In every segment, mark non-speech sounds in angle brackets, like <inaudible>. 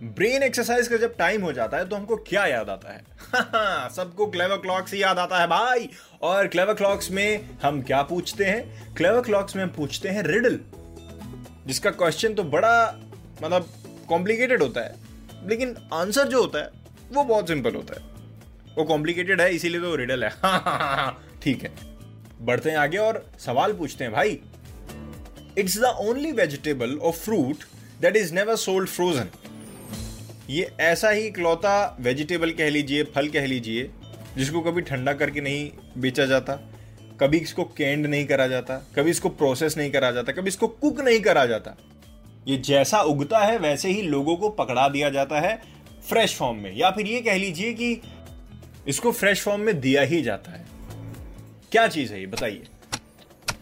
Brain exercise का जब time हो जाता है तो हमको क्या याद आता है? सबको क्लेवर क्लॉक्स ही याद आता है, भाई। और क्लेवर क्लॉक्स में हम क्या पूछते हैं? क्लेवर क्लॉक्स में हम पूछते हैं रिडल, जिसका क्वेश्चन तो बड़ा मतलब कॉम्प्लिकेटेड होता है, लेकिन आंसर जो होता है, वो बहुत सिंपल होता है। वो कॉम्प्लिकेटेड है, इसीलिए तो रिडल है। ठीक है। बढ़ते हैं आगे और सवाल पूछते हैं, भाई। इट्स द ओनली वेजिटेबल और fruit that is never sold frozen ये ऐसा ही इकलौता वेजिटेबल कह लीजिए, फल कह लीजिए, जिसको कभी ठंडा करके नहीं बेचा जाता, कभी इसको कैंड नहीं करा जाता, कभी इसको प्रोसेस नहीं करा जाता, कभी इसको कुक नहीं करा जाता। ये जैसा उगता है, वैसे ही लोगों को पकड़ा दिया जाता है फ्रेश फॉर्म में। या फिर ये कह लीजिए कि इसको फ्रेश फॉर्म में दिया ही जाता है। क्या चीज़ है ये? बताइए।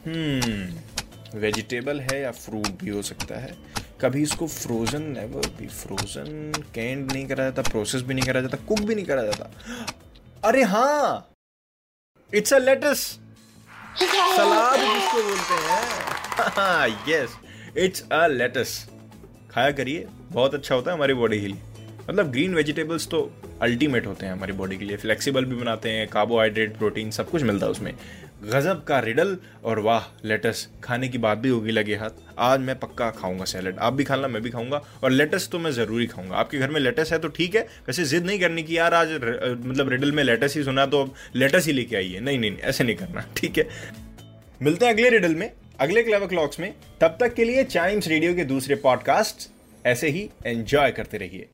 हम्म वेजिटेबल है या फ्रूट भी हो सकता है। कभी इसको फ्रोजन नेवर भी फ्रोजन कैंड नहीं करा जाता प्रोसेस भी नहीं करा जाता कुक भी नहीं करा जाता अरे हाँ! इट्स अ लेटस सलाद जिसको बोलते हैं। यस इट्स अ लेटस खाया करिए, बहुत अच्छा होता है हमारी बॉडी के लिए। मतलब ग्रीन वेजिटेबल्स तो अल्टीमेट होते हैं हमारी बॉडी के लिए। फ्लेक्सिबल भी बनाते हैं कार्बोहाइड्रेट प्रोटीन सब कुछ मिलता है उसमें। गजब का रिडल और वाह लेटस खाने की बात भी होगी लगे हाथ। आज मैं पक्का खाऊँगा सैलड आप भी खाना मैं भी खाऊँगा। और लेटस तो मैं ज़रूरी खाऊँगा। आपके घर में लेटस है तो ठीक है। वैसे जिद नहीं करनी कि यार आज मतलब रिडल में लेटस ही सुना तो अब लेटस ही लेके आइए। नहीं नहीं ऐसे नहीं करना। <laughs> ठीक है। मिलते हैं अगले रिडल में, अगले क्लेवर क्लॉक्स में। तब तक के लिए चाइम्स रेडियो के दूसरे पॉडकास्ट ऐसे ही एंजॉय करते रहिए।